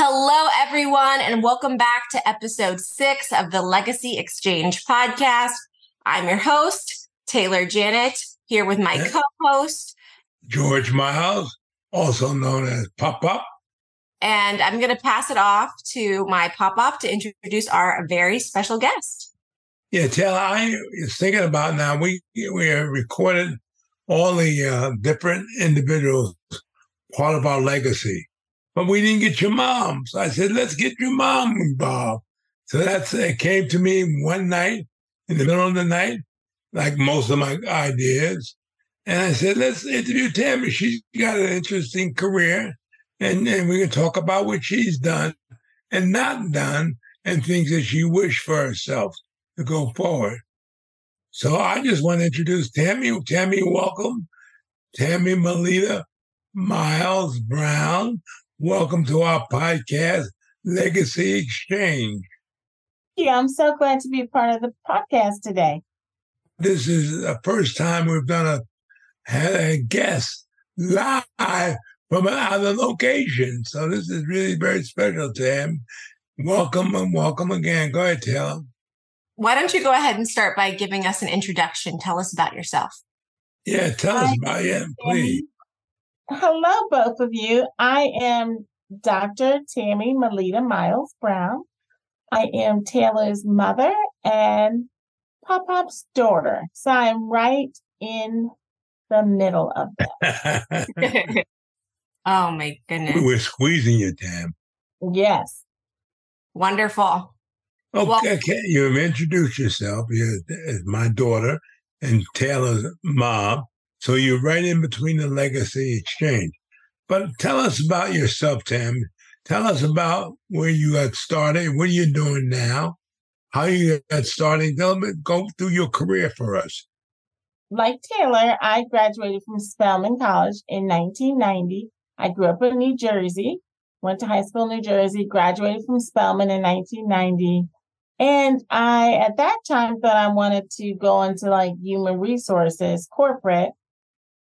Hello, everyone, and welcome back to episode six of the Legacy Exchange podcast. I'm your host, Taylor Janet, here with my co host, George Miles, also known as Pop Up. And I'm going to pass it off to my Pop Pop to introduce our very special guest. Yeah, Taylor, I was thinking about now, we, we have recorded all the uh, different individuals, part of our legacy but we didn't get your mom. So I said, let's get your mom involved. So that's it came to me one night in the middle of the night, like most of my ideas. And I said, let's interview Tammy. She's got an interesting career and, and we can talk about what she's done and not done and things that she wished for herself to go forward. So I just want to introduce Tammy. Tammy, welcome. Tammy Melita Miles Brown, Welcome to our podcast, Legacy Exchange. Yeah, I'm so glad to be a part of the podcast today. This is the first time we've done a had a guest live from another location. So this is really very special to him. Welcome and welcome again. Go ahead, Taylor. Why don't you go ahead and start by giving us an introduction? Tell us about yourself. Yeah, tell us about you, please. Hello, both of you. I am Dr. Tammy Melita Miles Brown. I am Taylor's mother and Pop Pop's daughter. So I'm right in the middle of that. oh my goodness. We're squeezing you, Tam. Yes. Wonderful. Okay, well, okay. you've introduced yourself. You're uh, my daughter and Taylor's mom. So you're right in between the legacy exchange. But tell us about yourself, Tam. Tell us about where you got started, what are you doing now, how you got started. Tell me, go through your career for us. Like Taylor, I graduated from Spelman College in 1990. I grew up in New Jersey, went to high school in New Jersey, graduated from Spelman in 1990. And I, at that time, thought I wanted to go into like human resources, corporate.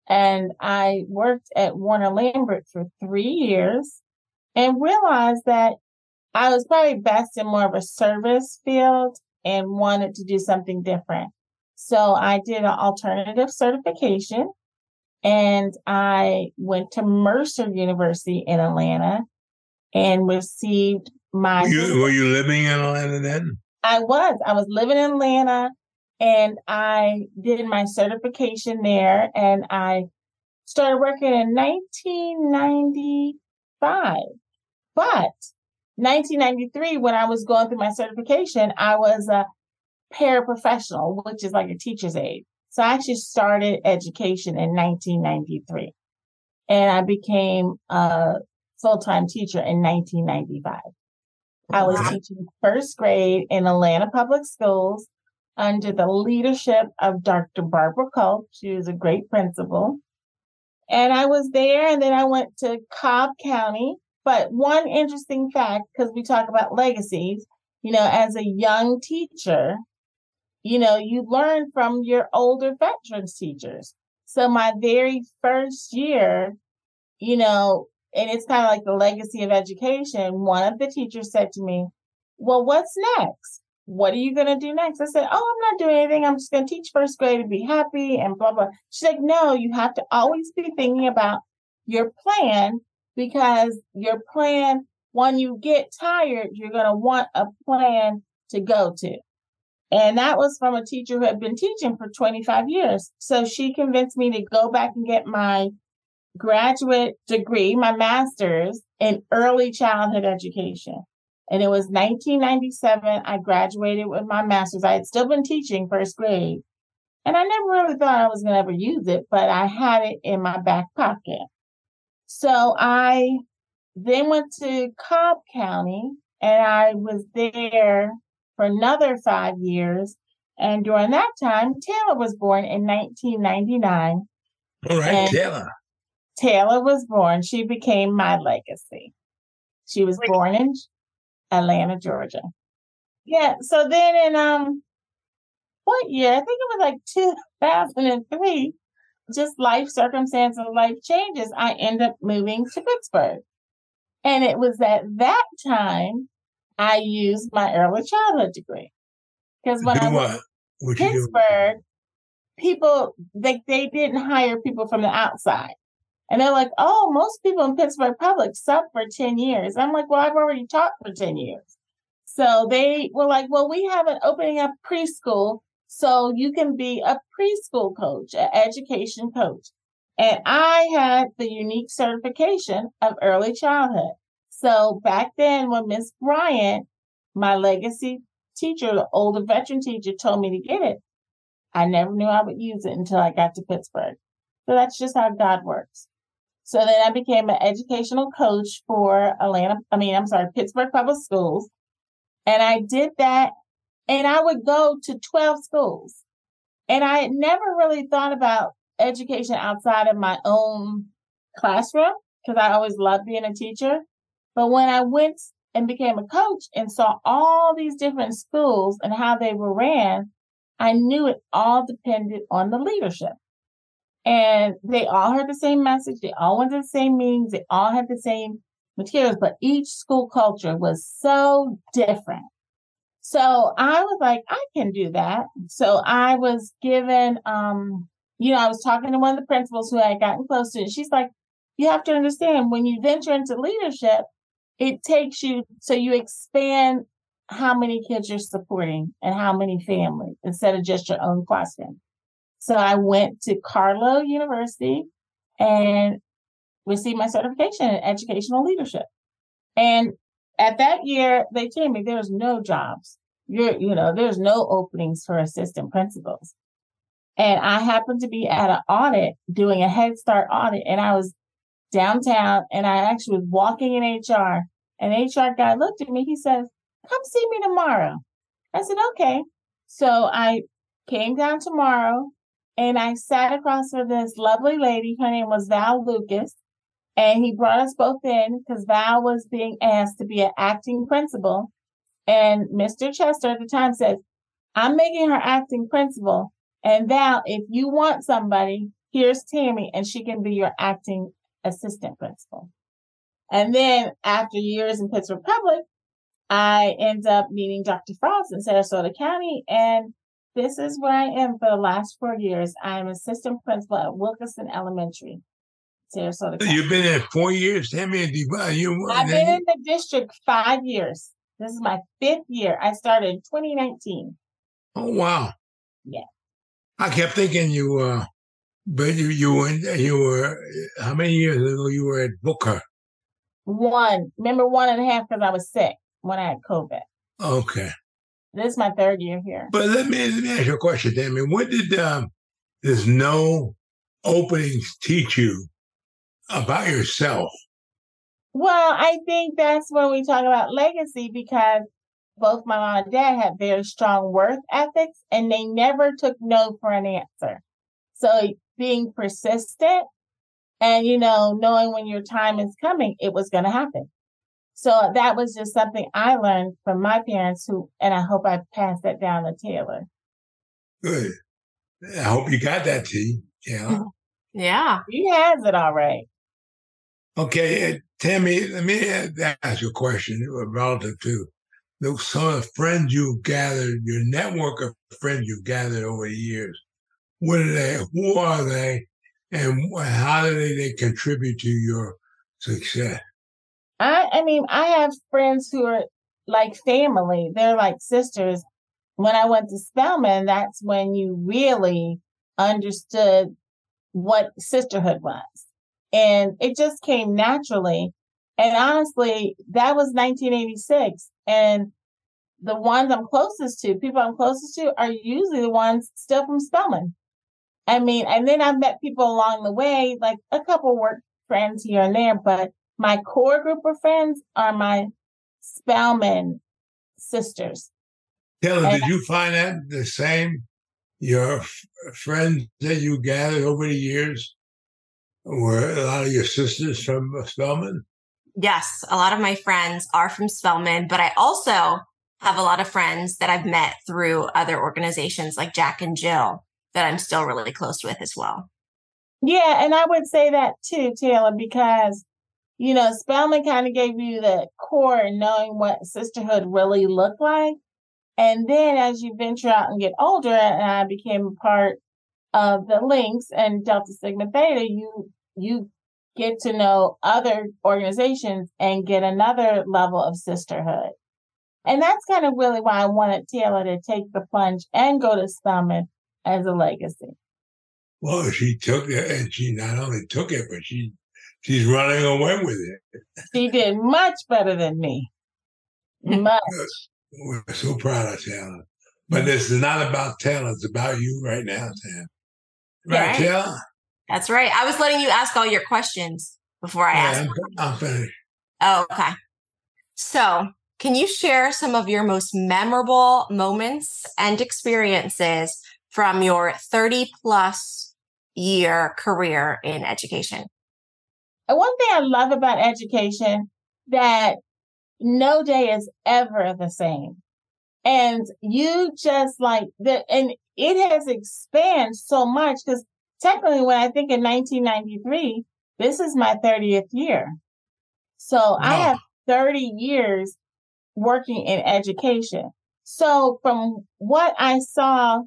And I worked at Warner Lambert for three years and realized that I was probably best in more of a service field and wanted to do something different. So I did an alternative certification and I went to Mercer University in Atlanta and received my. Were you, were you living in Atlanta then? I was. I was living in Atlanta and I did my certification there and I started working in 1995. But 1993, when I was going through my certification, I was a paraprofessional, which is like a teacher's aide. So I actually started education in 1993 and I became a full-time teacher in 1995. I was teaching first grade in Atlanta Public Schools under the leadership of Dr. Barbara Culp. She was a great principal. And I was there and then I went to Cobb County. But one interesting fact, because we talk about legacies, you know, as a young teacher, you know, you learn from your older veterans teachers. So my very first year, you know, and it's kind of like the legacy of education. One of the teachers said to me, well, what's next? What are you going to do next? I said, oh, I'm not doing anything. I'm just going to teach first grade and be happy and blah, blah. She's like, no, you have to always be thinking about your plan because your plan, when you get tired, you're going to want a plan to go to. And that was from a teacher who had been teaching for 25 years. So she convinced me to go back and get my graduate degree, my master's in early childhood education. And it was 1997. I graduated with my master's. I had still been teaching first grade. And I never really thought I was going to ever use it, but I had it in my back pocket. So I then went to Cobb County and I was there for another five years. And during that time, Taylor was born in 1999. All right, Taylor. Taylor was born. She became my legacy. She was born in Atlanta, Georgia. Yeah. So then in um what year? I think it was like 2003. Just life circumstances, and life changes. I end up moving to Pittsburgh. And it was at that time I used my early childhood degree. Because when I what? went What to? Pittsburgh, people they they didn't hire people from the outside. And they're like, oh, most people in Pittsburgh Public sub for 10 years. I'm like, well, I've already taught for 10 years. So they were like, well, we have an opening up preschool. So you can be a preschool coach, an education coach. And I had the unique certification of early childhood. So back then, when Miss Bryant, my legacy teacher, the older veteran teacher, told me to get it, I never knew I would use it until I got to Pittsburgh. So that's just how God works. So then I became an educational coach for Atlanta, I mean, I'm sorry, Pittsburgh Public Schools. And I did that and I would go to 12 schools. And I had never really thought about education outside of my own classroom because I always loved being a teacher. But when I went and became a coach and saw all these different schools and how they were ran, I knew it all depended on the leadership. And they all heard the same message. They all went to the same meetings. They all had the same materials, but each school culture was so different. So I was like, I can do that. So I was given, um, you know, I was talking to one of the principals who I had gotten close to. And she's like, you have to understand when you venture into leadership, it takes you, so you expand how many kids you're supporting and how many families instead of just your own classroom. So I went to Carlow University and received my certification in educational leadership. And at that year, they told me there's no jobs. You're, you know, there's no openings for assistant principals. And I happened to be at an audit doing a Head Start audit, and I was downtown and I actually was walking in HR. And HR guy looked at me, he says, Come see me tomorrow. I said, Okay. So I came down tomorrow and I sat across from this lovely lady. Her name was Val Lucas. And he brought us both in because Val was being asked to be an acting principal. And Mr. Chester at the time said, I'm making her acting principal. And Val, if you want somebody, here's Tammy, and she can be your acting assistant principal. And then after years in Pittsburgh Public, I end up meeting Dr. Frost in Sarasota County. And this is where I am for the last four years. I'm assistant principal at Wilkinson Elementary, Sarasota County. You've been there four years, Tammy. And you, you, I've been in the district five years. This is my fifth year. I started in 2019. Oh wow. Yeah. I kept thinking you uh but you you went you were how many years ago you were at Booker? One, remember one and a half because I was sick when I had COVID. Okay. This is my third year here. But let me let me ask you a question, Tammy. What did um this no openings teach you about yourself? Well, I think that's when we talk about legacy because both my mom and dad had very strong worth ethics and they never took no for an answer. So being persistent and, you know, knowing when your time is coming, it was going to happen. So that was just something I learned from my parents who, and I hope I passed that down to Taylor. Good. I hope you got that, T. Yeah. Yeah. He has it all right. Okay, uh, Tammy, let me ask you a question relative to those some of the friends you've gathered, your network of friends you've gathered over the years. What are they? Who are they? And how do they, they contribute to your success? I, I mean, I have friends who are like family. They're like sisters. When I went to Spelman, that's when you really understood what sisterhood was. And it just came naturally. And honestly, that was 1986. And the ones I'm closest to, people I'm closest to, are usually the ones still from Spelman. I mean, and then I've met people along the way, like a couple work friends here and there, but my core group of friends are my Spelman sisters. Taylor, And- did you find that the same? Your f- friends that you gathered over the years were a lot of your sisters from Spelman? Yes, a lot of my friends are from Spelman, but I also have a lot of friends that I've met through other organizations like Jack and Jill that I'm still really close with as well. Yeah, and I would say that too, Taylor, because you know, Spelman kind of gave you the core knowing what sisterhood really looked like. And then as you venture out and get older, and I became a part of the links and Delta Sigma Theta, you you get to know other organizations and get another level of sisterhood. And that's kind of really why I wanted Taylor to take the plunge and go to Spelman as a legacy. Well, she took it, and she not only took it, but she she's running away with it. She did much better than me. Much. We're so proud of Taylor. But this is not about Taylor, it's about you right now, Tam. Right, Right. Taylor? That's right. I was letting you ask all your questions before I Yeah, asked. I'm, I'm finished. Oh, okay. So, can you share some of your most memorable moments and experiences from your 30 plus year career in education? And one thing I love about education that no day is ever the same. And you just like the and it has expanded so much because technically when I think in 1993, this is my 30th year. So I have 30 years working in education. So from what I saw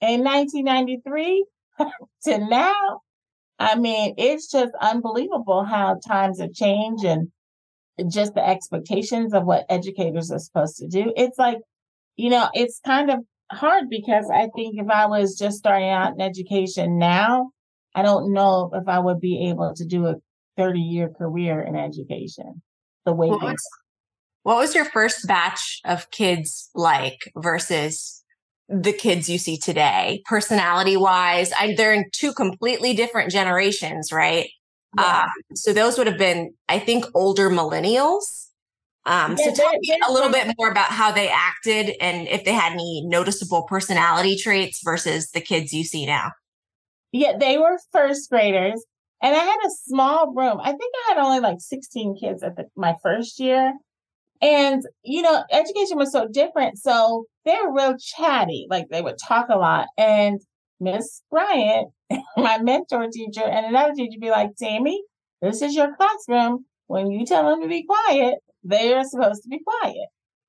in 1993 to now, I mean, it's just unbelievable how times have changed and just the expectations of what educators are supposed to do. It's like, you know, it's kind of hard because I think if I was just starting out in education now, I don't know if I would be able to do a 30 year career in education the way What things was, what was your first batch of kids like versus the kids you see today, personality wise? I, they're in two completely different generations, right? Yeah. Um, so those would have been, I think, older millennials. Um, so Yeah, tell me a little bit more about how they acted and if they had any noticeable personality traits versus the kids you see now. Yeah, they were first graders. And I had a small room. I think I had only like 16 kids at the, my first year. And, you know, education was so different. So they were real chatty. Like they would talk a lot. And Miss Bryant, my mentor teacher, and another teacher be like, Tammy, this is your classroom. When you tell them to be quiet, they are supposed to be quiet.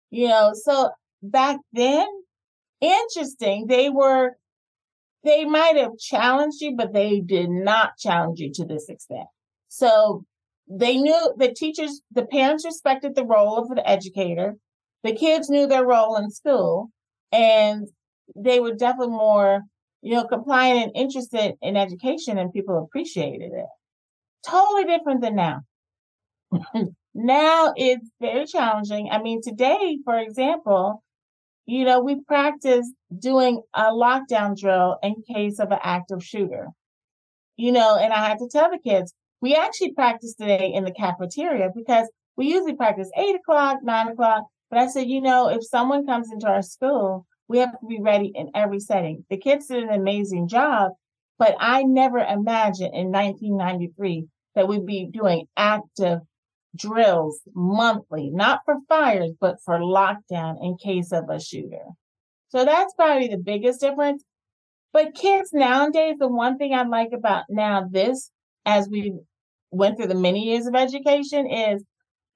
You know, so back then, interesting. They were they might have challenged you, but they did not challenge you to this extent. So they knew the teachers, the parents respected the role of the educator. The kids knew their role in school and they were definitely more, you know, compliant and interested in education and people appreciated it. Totally different than now. now it's very challenging. I mean, today, for example, you know, we practice doing a lockdown drill in case of an active shooter. You know, and I had to tell the kids, we actually practiced today in the cafeteria because we usually practice eight o'clock, nine o'clock. But I said, you know, if someone comes into our school, we have to be ready in every setting. The kids did an amazing job, but I never imagined in 1993 that we'd be doing active drills monthly, not for fires, but for lockdown in case of a shooter. So that's probably the biggest difference. But kids nowadays, the one thing I like about now this, as we went through the many years of education, is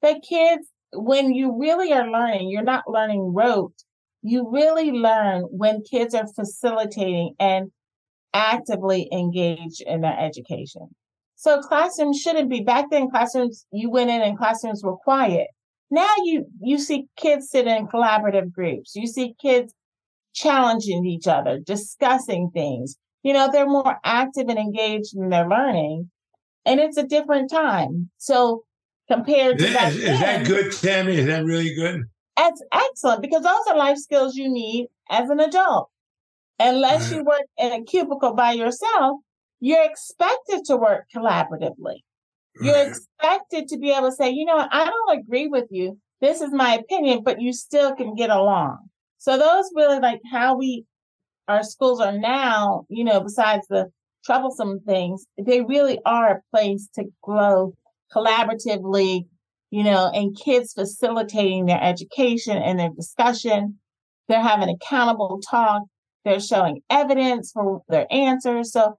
that kids, when you really are learning, you're not learning rote. You really learn when kids are facilitating and actively engaged in their education. So classrooms shouldn't be back then classrooms you went in and classrooms were quiet. Now you you see kids sit in collaborative groups. You see kids challenging each other, discussing things. You know, they're more active and engaged in their learning. And it's a different time. So compared to that, back is, is that good, Tammy? Is that really good? that's excellent because those are life skills you need as an adult. Unless you work in a cubicle by yourself, you're expected to work collaboratively. You're expected to be able to say, you know, what, I don't agree with you. This is my opinion, but you still can get along. So those really like how we, our schools are now, you know, besides the troublesome things, they really are a place to grow collaboratively, you know, and kids facilitating their education and their discussion. They're having accountable talk. They're showing evidence for their answers. So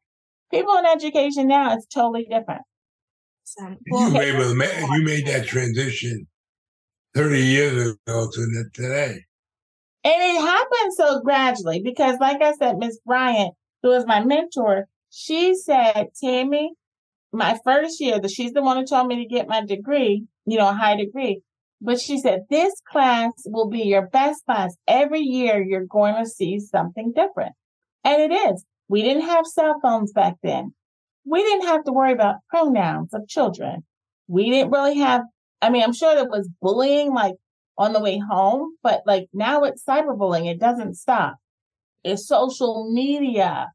people in education now, it's totally different. Awesome. you Well, were able to you made that transition 30 years ago to today. And it happened so gradually because, like I said, Miss Bryant, who was my mentor, she said, Tammy, my first year, that she's the one who told me to get my degree, you know, a high degree. But she said, this class will be your best class. Every year, you're going to see something different. And it is. We didn't have cell phones back then. We didn't have to worry about pronouns of children. We didn't really have, I mean, I'm sure there was bullying like on the way home, but like now it's cyberbullying. It doesn't stop. It's social media.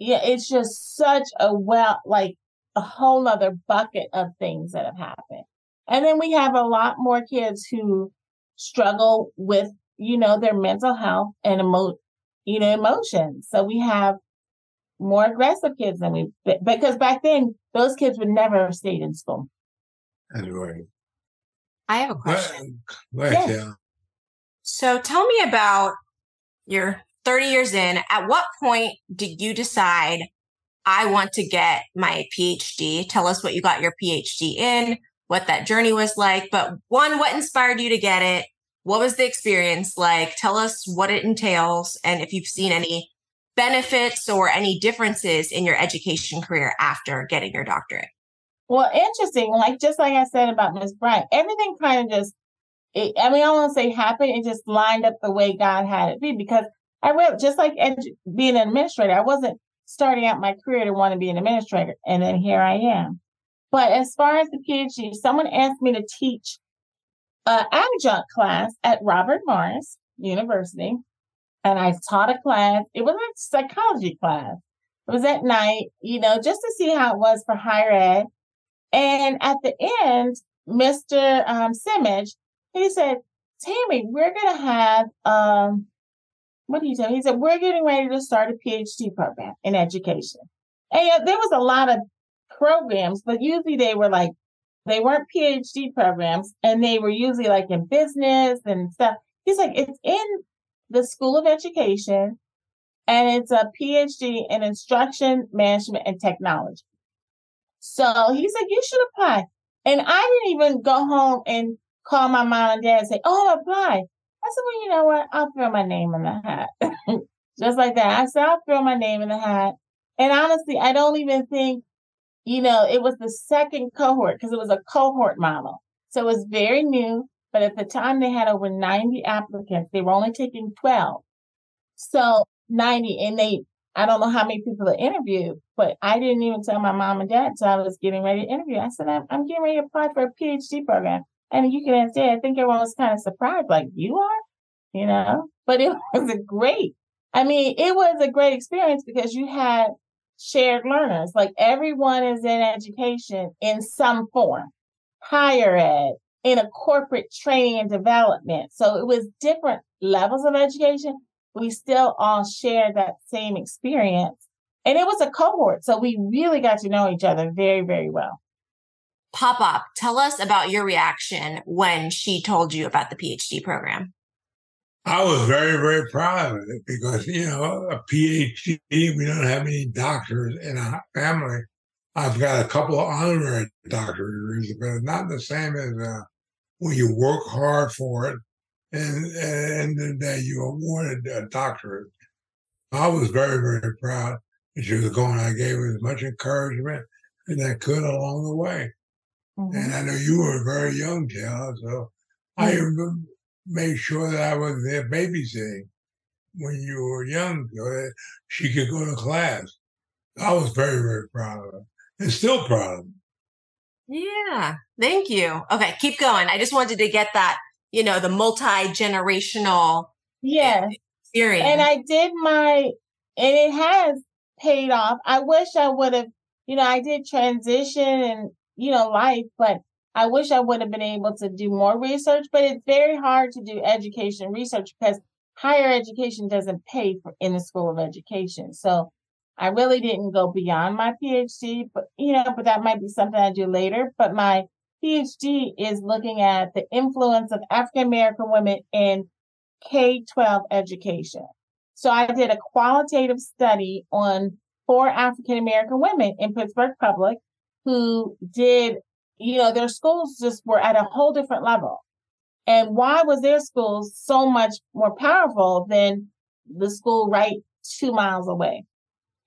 Yeah, it's just such a well, like a whole other bucket of things that have happened. And then we have a lot more kids who struggle with, you know, their mental health and emo, you know, emotions. So we have more aggressive kids than we, because back then those kids would never have stayed in school. That's right. I have a question. go ahead, Yes. Taylor. So tell me about your 30 years in. At what point did you decide I want to get my PhD? Tell us what you got your PhD in, what that journey was like. But one, what inspired you to get it? What was the experience like? Tell us what it entails and if you've seen any benefits or any differences in your education career after getting your doctorate. Well, interesting. Like just like I said about Miss Bryant, everything kind of just. It, I mean, I don't want to say happened. It just lined up the way God had it be because I read just like edu- being an administrator. I wasn't starting out my career to want to be an administrator, and then here I am. But as far as the PhD, someone asked me to teach an adjunct class at Robert Morris University, and I taught a class. It was a psychology class. It was at night, you know, just to see how it was for higher ed. And at the end, Mr. Um, Simage, he said, Tammy, we're going to have, um, what he tell me? He said, we're getting ready to start a PhD program in education. And yeah, there was a lot of programs, but usually they were like, they weren't PhD programs and they were usually like in business and stuff. He's like, it's in the School of Education and it's a PhD in instruction, management, and technology. So he said, you should apply. And I didn't even go home and call my mom and dad and say, oh, apply. I said, well, you know what? I'll throw my name in the hat. Just like that. I said, I'll throw my name in the hat. And honestly, I don't even think, you know, it was the second cohort because it was a cohort model. So it was very new. But at the time, they had over 90 applicants. They were only taking 12. So 90, and they, I don't know how many people they interviewed, but I didn't even tell my mom and dad until I was getting ready to interview. I said, I'm, I'm getting ready to apply for a PhD program. And you can dad, I think everyone was kind of surprised, like, you are? You know? But it was a great, I mean, it was a great experience because you had shared learners. Like everyone is in education in some form, higher ed, in a corporate training and development. So it was different levels of education. We still all shared that same experience. And it was a cohort. So we really got to know each other very, very well. Pop up, tell us about your reaction when she told you about the PhD program. I was very, very proud of it because, you know, a PhD, we don't have any doctors in our family. I've got a couple of honorary degrees, but it's not the same as uh, when you work hard for it and, and then that you awarded a doctorate. I was very, very proud that she was going. I gave her as much encouragement as I could along the way. Mhm. And I know you were very young, Taylor, so I rem- made sure that I was there babysitting when you were young so that she could go to class. I was very, very proud of her and still proud of her. Yeah, thank you. Okay, keep going. I just wanted to get that, you know, the multi generational yeah experience. And I did my, and it has paid off. I wish I would have, you know, I did transition and, you know, life, but I wish I would have been able to do more research, but it's very hard to do education research because higher education doesn't pay for in the school of education. So I really didn't go beyond my PhD, but you know, but that might be something I do later. But my PhD is looking at the influence of African American women in K 12 education. So I did a qualitative study on four African American women in Pittsburgh Public who did, you know, their schools just were at a whole different level. And why was their school so much more powerful than the school right two miles away?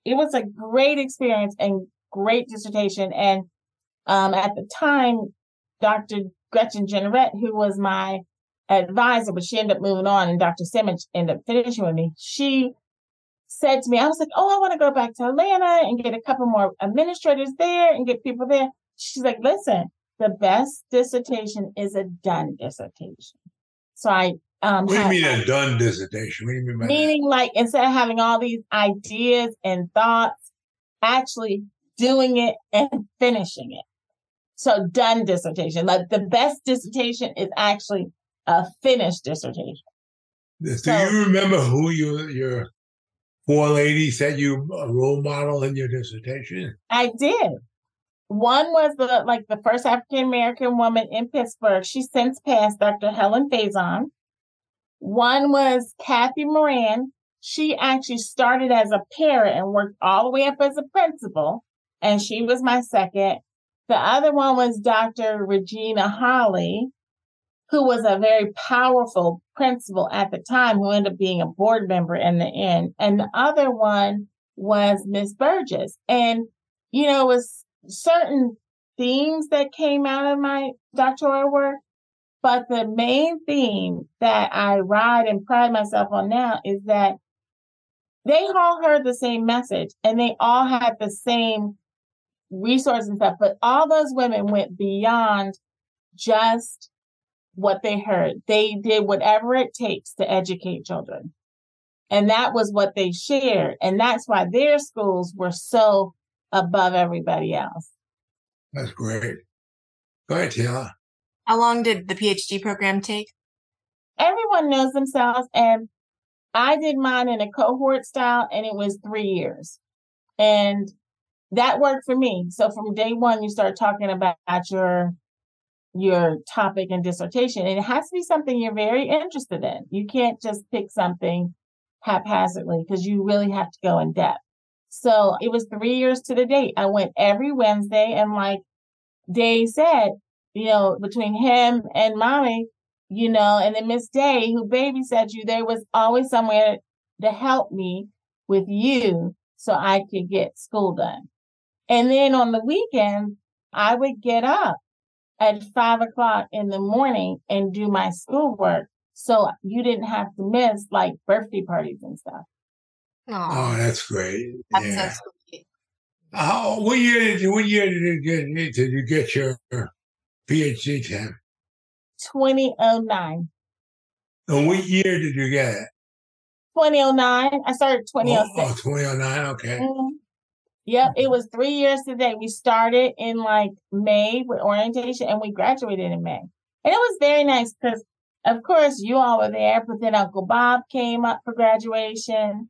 It was a great experience and great dissertation. And um, at the time, Dr. Gretchen Jeanneret, who was my advisor, but she ended up moving on, and Dr. Simmons ended up finishing with me. She said to me, I was like, oh, I want to go back to Atlanta and get a couple more administrators there and get people there. She's like, listen, the best dissertation is a done dissertation. So I um What do you mean a done dissertation? What do you mean by meaning that? like instead of having all these ideas and thoughts, actually doing it and finishing it. So done dissertation. Like the best dissertation is actually a finished dissertation. Do so, you remember who you, your four ladies said you a role model in your dissertation? I did. One was the like the first African American woman in Pittsburgh. She since passed Dr. Helen Faison. One was Kathy Moran. She actually started as a parent and worked all the way up as a principal, and she was my second. The other one was Dr. Regina Holley, who was a very powerful principal at the time, who ended up being a board member in the end. And the other one was Miss Burgess. And, you know, it was certain themes that came out of my doctoral work. But the main theme that I ride and pride myself on now is that they all heard the same message and they all had the same resources and stuff, but all those women went beyond just what they heard. They did whatever it takes to educate children. And that was what they shared. And that's why their schools were so above everybody else. That's great. Go ahead, Taylor. How long did the PhD program take? Everyone knows themselves. And I did mine in a cohort style, and it was three years. And that worked for me. So from day one, you start talking about your your topic and dissertation. And it has to be something you're very interested in. You can't just pick something haphazardly because you really have to go in depth. So it was three years to the date. I went every Wednesday and like Day said, you know, between him and mommy, you know, and then Miss Day, who babysat you, there was always somewhere to help me with you so I could get school done. And then on the weekend, I would get up at five o'clock in the morning and do my schoolwork. So you didn't have to miss like birthday parties and stuff. Aww. Oh, that's great. That's yeah. so sweet. Uh, what year did you, what year did you get, did you get your PhD, Tim? 2009. And what year did you get it? 2009. I started 2006. Oh, oh 2009. Okay. Mm-hmm. Yep, it was three years today. We started in like May with orientation and we graduated in May. And it was very nice because, of course, you all were there, but then Uncle Bob came up for graduation.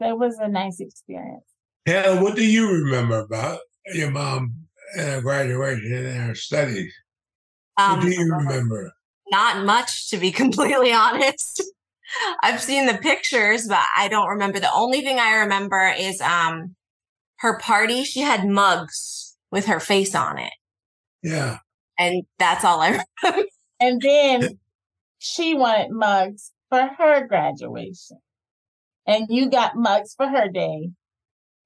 So it was a nice experience. Yeah, what do you remember about your mom and her graduation and her studies? Um, what do you remember? Not much, to be completely honest. I've seen the pictures, but I don't remember. The only thing I remember is um her party, she had mugs with her face on it. Yeah. And that's all I remember. And then she wanted mugs for her graduation. And you got mugs for her day.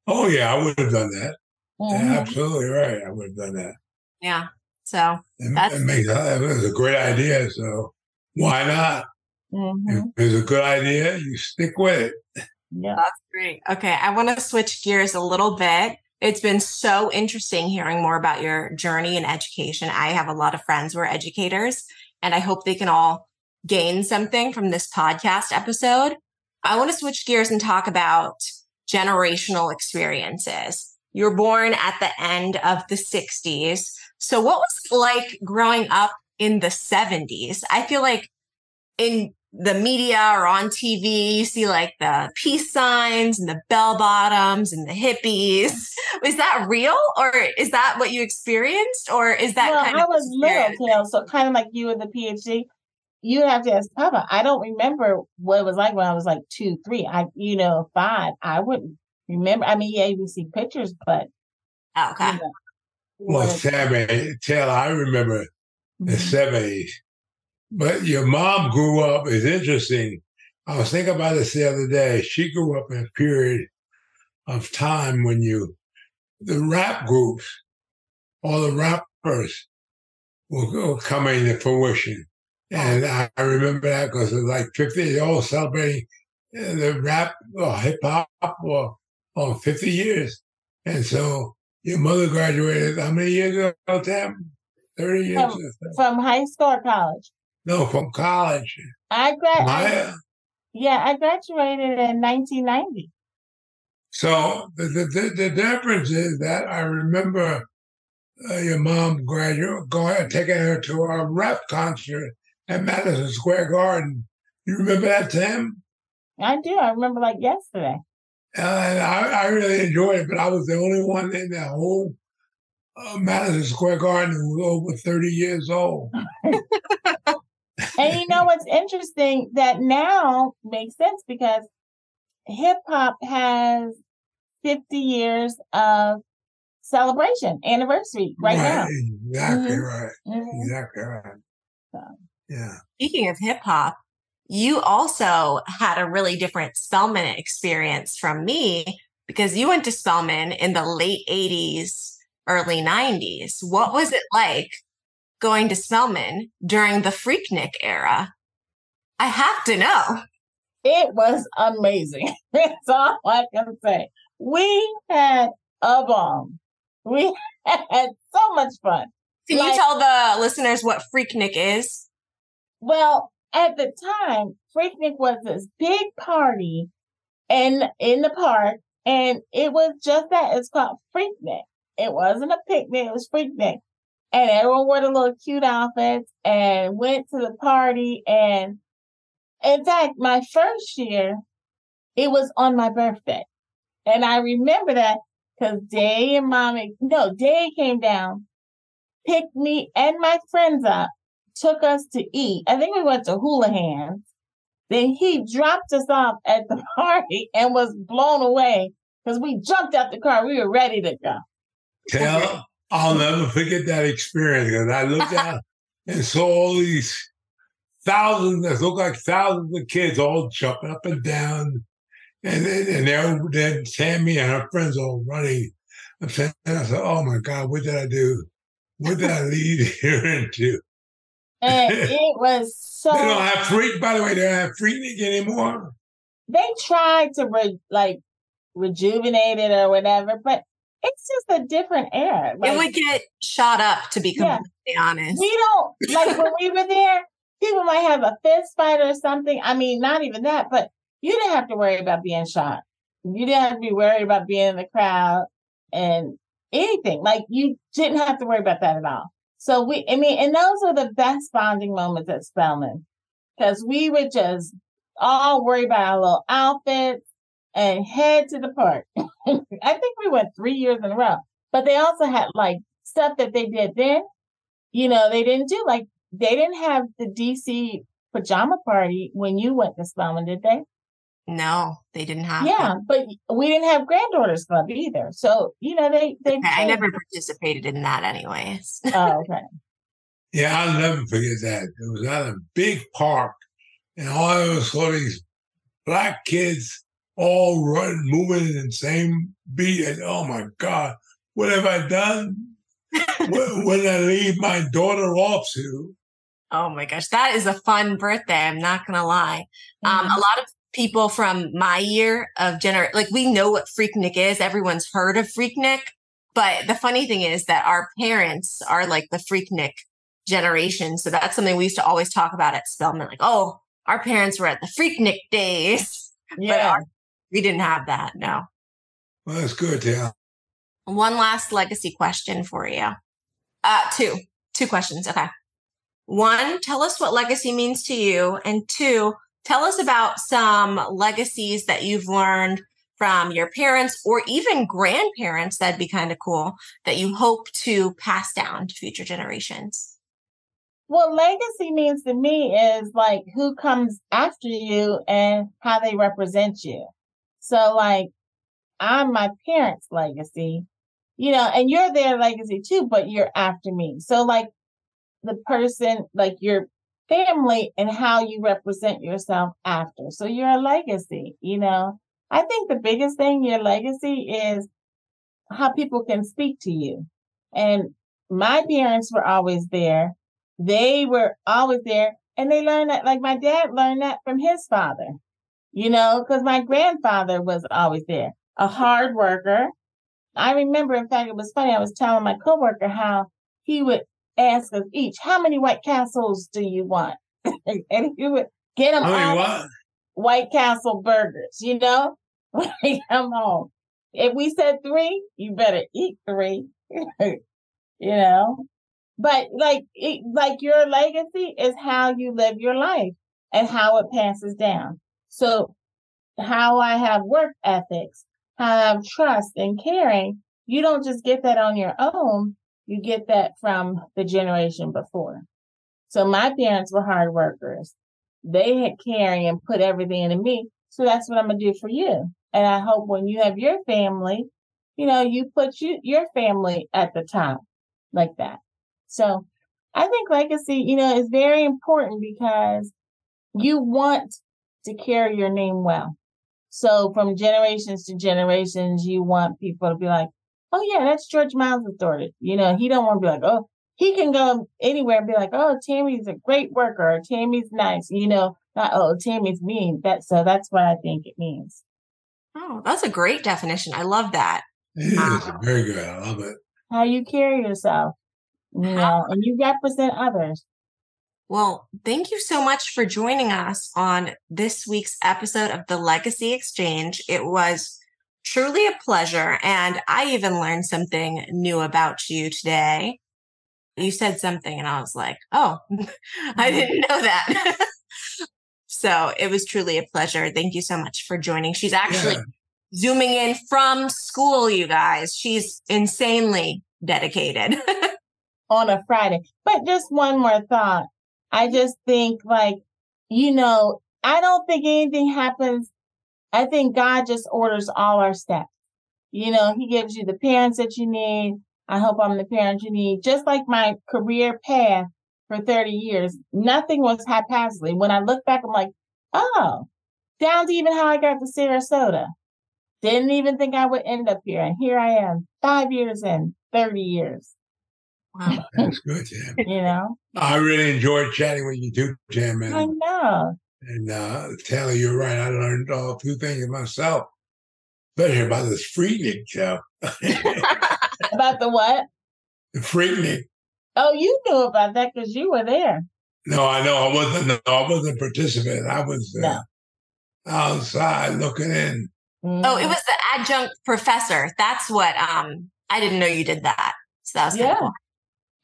Oh yeah, I would have done that. Mm-hmm. Yeah, absolutely right. I would have done that. Yeah. So that's it, makes, it was a great idea. So why not? Mm-hmm. If it's a good idea, you stick with it. Yeah. That's great. Okay. I want to switch gears a little bit. It's been so interesting hearing more about your journey in education. I have a lot of friends who are educators, and I hope they can all gain something from this podcast episode. I want to switch gears and talk about generational experiences. You're born at the end of the 60s. So, what was like growing up in the 70s? I feel like in the media or on TV, you see like the peace signs and the bell bottoms and the hippies. Was that real or is that what you experienced or is that well, kind I was little, Tail, so kind of like you with the PhD. You have to ask Papa. I don't remember what it was like when I was like two, three. I, you know, five. I wouldn't remember. I mean, yeah, you see pictures, but oh, okay. You know, Well, Sammy Taylor, I remember the Mhm. 70s. But your mom grew up, is interesting. I was thinking about this the other day. She grew up in a period of time when you, the rap groups, all the rappers were, were coming to fruition. And I, remember that because it was like 50, they all celebrating uh, the rap or hip hop or, or 50 years. And so your mother graduated how many years ago, Tam? 30 years? Um, From high school or college? No, from college. I. I- My, yeah, I graduated in 1990. so the, the, the, the difference is that I remember uh, your mom graduate going taking her to a rap concert at Madison Square Garden. You remember that, Tim? I do. I remember like yesterday. And I, I really enjoyed it, but I was the only one in that whole uh, Madison Square Garden who was over 30 years old. And you know what's interesting that now makes sense because hip hop has 50 years of celebration anniversary right, now. Exactly Mhm. right. Mhm. Exactly right. So. Yeah. Speaking of hip hop, you also had a really different Spelman experience from me because you went to Spelman in the late 80s, early 90s. What was it like going to Spelman during the Freaknik era? I have to know. It was amazing. That's all I can say. We had a bomb. We had so much fun. Can Like- you tell the listeners what Freaknik is? Well, at the time, Freaknik was this big party in in the park, and it was just that. It's called Freaknik. It wasn't a picnic; it was Freaknik, and everyone wore the little cute outfits and went to the party. And in fact, my first year, it was on my birthday, and I remember that because Day and Mommy, no, Day came down, picked me and my friends up took us to eat. I think we went to Houlihan's. Then he dropped us off at the party and was blown away because we jumped out the car. We were ready to go. Taylor, I'll never forget that experience because I looked out and saw all these thousands, that looked like thousands of kids all jumping up and down. And then, and there, then Tammy and her friends all running. I'm saying, I said, oh my God, what did I do? What did I lead here into? And it was so. They don't have freak, by the way, they don't have Freaknik anymore. they tried to re- like rejuvenate it or whatever, but it's just a different era. it would get shot up, to be Yeah. completely honest. we don't like when we were there. People might have a fist fight or something. I mean, not even that, but you didn't have to worry about being shot. You didn't have to be worried about being in the crowd and anything. Like you didn't have to worry about that at all. So we, I mean, and those are the best bonding moments at Spelman because we would just all worry about our little outfits and head to the park. I think we went three years in a row, but they also had like stuff that they did then. You know, they didn't do like they didn't have the DC pajama party when you went to Spelman, did they? No, they didn't have Yeah, but we didn't have granddaughters club either. So you know they they. that. I never participated in that anyways. Oh, okay. Yeah, I'll never forget that. It was at a big park, and all of us saw these black kids all running, moving in the same beat. And oh my God, what have I done? what, what did I leave my daughter off to? Oh my gosh, that is a fun birthday. I'm not gonna lie. Um, Mhm. a lot of people from my year of gener like we know what Freaknik is. Everyone's heard of Freaknik, but the funny thing is that our parents are like the Freaknik generation. So that's something we used to always talk about at Spelman. Like, oh, our parents were at the Freaknik days. But yeah. our, we didn't have that. No. Well, that's good, Yeah. One last legacy question for you. Uh, two, two questions. Okay. One, tell us what legacy means to you. And two, tell us about some legacies that you've learned from your parents or even grandparents. That'd be kind of cool that you hope to pass down to future generations. What legacy means to me is like who comes after you and how they represent you. So like I'm my parents' legacy you know, and you're their legacy too, but you're after me. So like the person, like your family and how you represent yourself after. So you're a legacy, you know. I think the biggest thing, your legacy is how people can speak to you. And my parents were always there. They were always there. And they learned that, like my dad learned that from his father, you know, because my grandfather was always there, a hard worker. I remember, in fact, it was funny. I was telling my coworker how he would ask us each, how many White Castles do you want? and he would get them all? White Castle burgers, you know, when they come home. If we said three, you better eat three, you know. But like, it, like your legacy is how you live your life and how it passes down. So, how I have work ethics, how I have trust and caring, you don't just get that on your own. You get that from the generation before. So my parents were hard workers. They had caring and put everything into me. So that's what I'm gonna do for you. And I hope when you have your family, you know, you put you your family at the top like that. So I think legacy, you know, is very important because you want to carry your name well. So from generations to generations, you want people to be like, oh yeah, that's George Miles' daughter. You know, he don't want to be like, oh, he can go anywhere and be like, oh, Tammy's a great worker, or Tammy's nice. You know, not oh, Tammy's mean. That so that's what I think it means. Oh, that's a great definition. I love that. It is um, very good. I love it. How you carry yourself, you know, and you represent others. Well, thank you so much for joining us on this week's episode of the Legacy Exchange. It was truly a pleasure. And I even learned something new about you today. You said something, and I was like, oh, I mm-hmm. didn't know that. so it was truly a pleasure. Thank you so much for joining. She's actually yeah. zooming in from school, you guys. She's insanely dedicated. On a Friday. But just one more thought. I just think, like, you know, I don't think anything happens I think God just orders all our steps. You know, He gives you the parents that you need. I hope I'm the parent you need. Just like my career path for 30 years, nothing was haphazardly. When I look back, I'm like, oh, down to even how I got to Sarasota. Didn't even think I would end up here. And here I am, five years in, 30 years. Wow. That's good, Jam. you know? I really enjoyed chatting with you too, Jam. I know. And uh, Taylor, you're right. I learned a few things myself, especially about this Freaknik show. about the what? The Freaknik. Oh, you knew about that because you were there. No, I know. I wasn't. No, I wasn't a participant. I was uh, no. outside looking in. Mm-hmm. Oh, it was the adjunct professor. That's what. Um, I didn't know you did that. So that was yeah. Cool.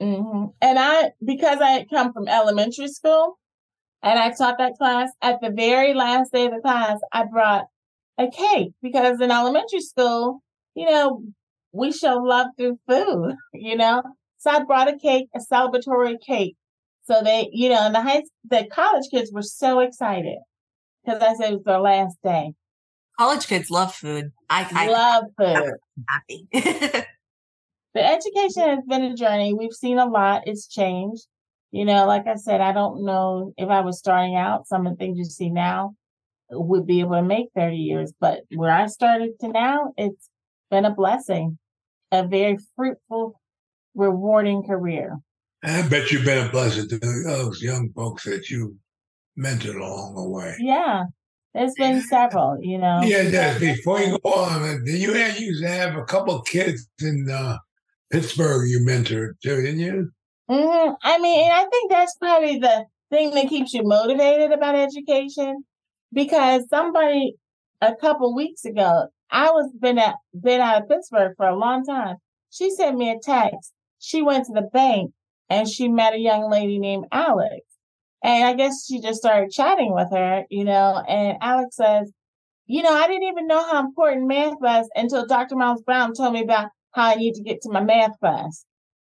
Mm-hmm. And I, because I had come from elementary school, and I taught that class. At the very last day of the class, I brought a cake because in elementary school, you know, we show love through food, you know. So I brought a cake, a celebratory cake. So they, you know, and the high, the college kids were so excited because I said it was their last day. College kids love food. I, I love food. Happy. the education has been a journey. We've seen a lot. It's changed. You know, like I said, I don't know if I was starting out, some of the things you see now would be able to make 30 years. But where I started to now, it's been a blessing, a very fruitful, rewarding career. I bet you've been a blessing to those young folks that you mentored along the way. Yeah. There's been several, you know. Yeah, yeah. Before you go on, you had used to have a couple of kids in uh, Pittsburgh you mentored too, didn't you? Mm-hmm. I mean, I think that's probably the thing that keeps you motivated about education because somebody a couple weeks ago, I was been at been out of Pittsburgh for a long time. She sent me a text. She went to the bank and she met a young lady named Alex. And I guess she just started chatting with her, you know, and Alex says, you know, I didn't even know how important math was until Dr. Miles Brown told me about how I need to get to my math class.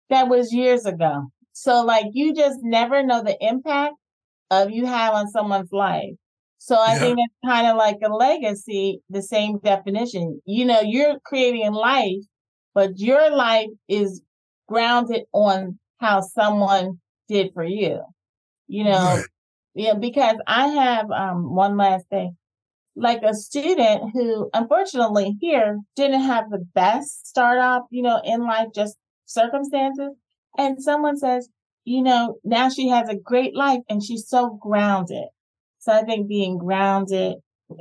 That was years ago. So like you just never know the impact of you have on someone's life. So I yeah. think it's kind of like a legacy, the same definition. You know, you're creating life but your life is grounded on how someone did for you. You know, Right. yeah, because I have um one last thing. Like a student who unfortunately here didn't have the best start off, you know, in life, just circumstances. And someone says, you know, now she has a great life and she's so grounded. So I think being grounded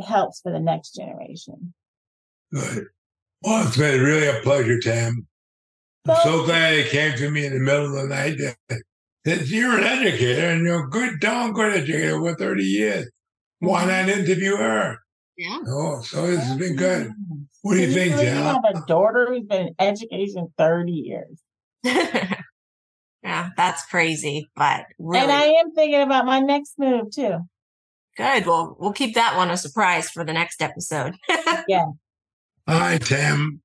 helps for the next generation. Good. Well, it's been really a pleasure, Tam. I'm so glad it came to me in the middle of the night that, that you're an educator and you're a good, darn good educator for 30 years. Why not interview her? Yeah. Oh, so it's been good. What do you think, Tam? You have a daughter who's been in education 30 years. yeah, that's crazy, but really And I am thinking about my next move too. good. Well, we'll keep that one a surprise for the next episode. Yeah. All right, Tam.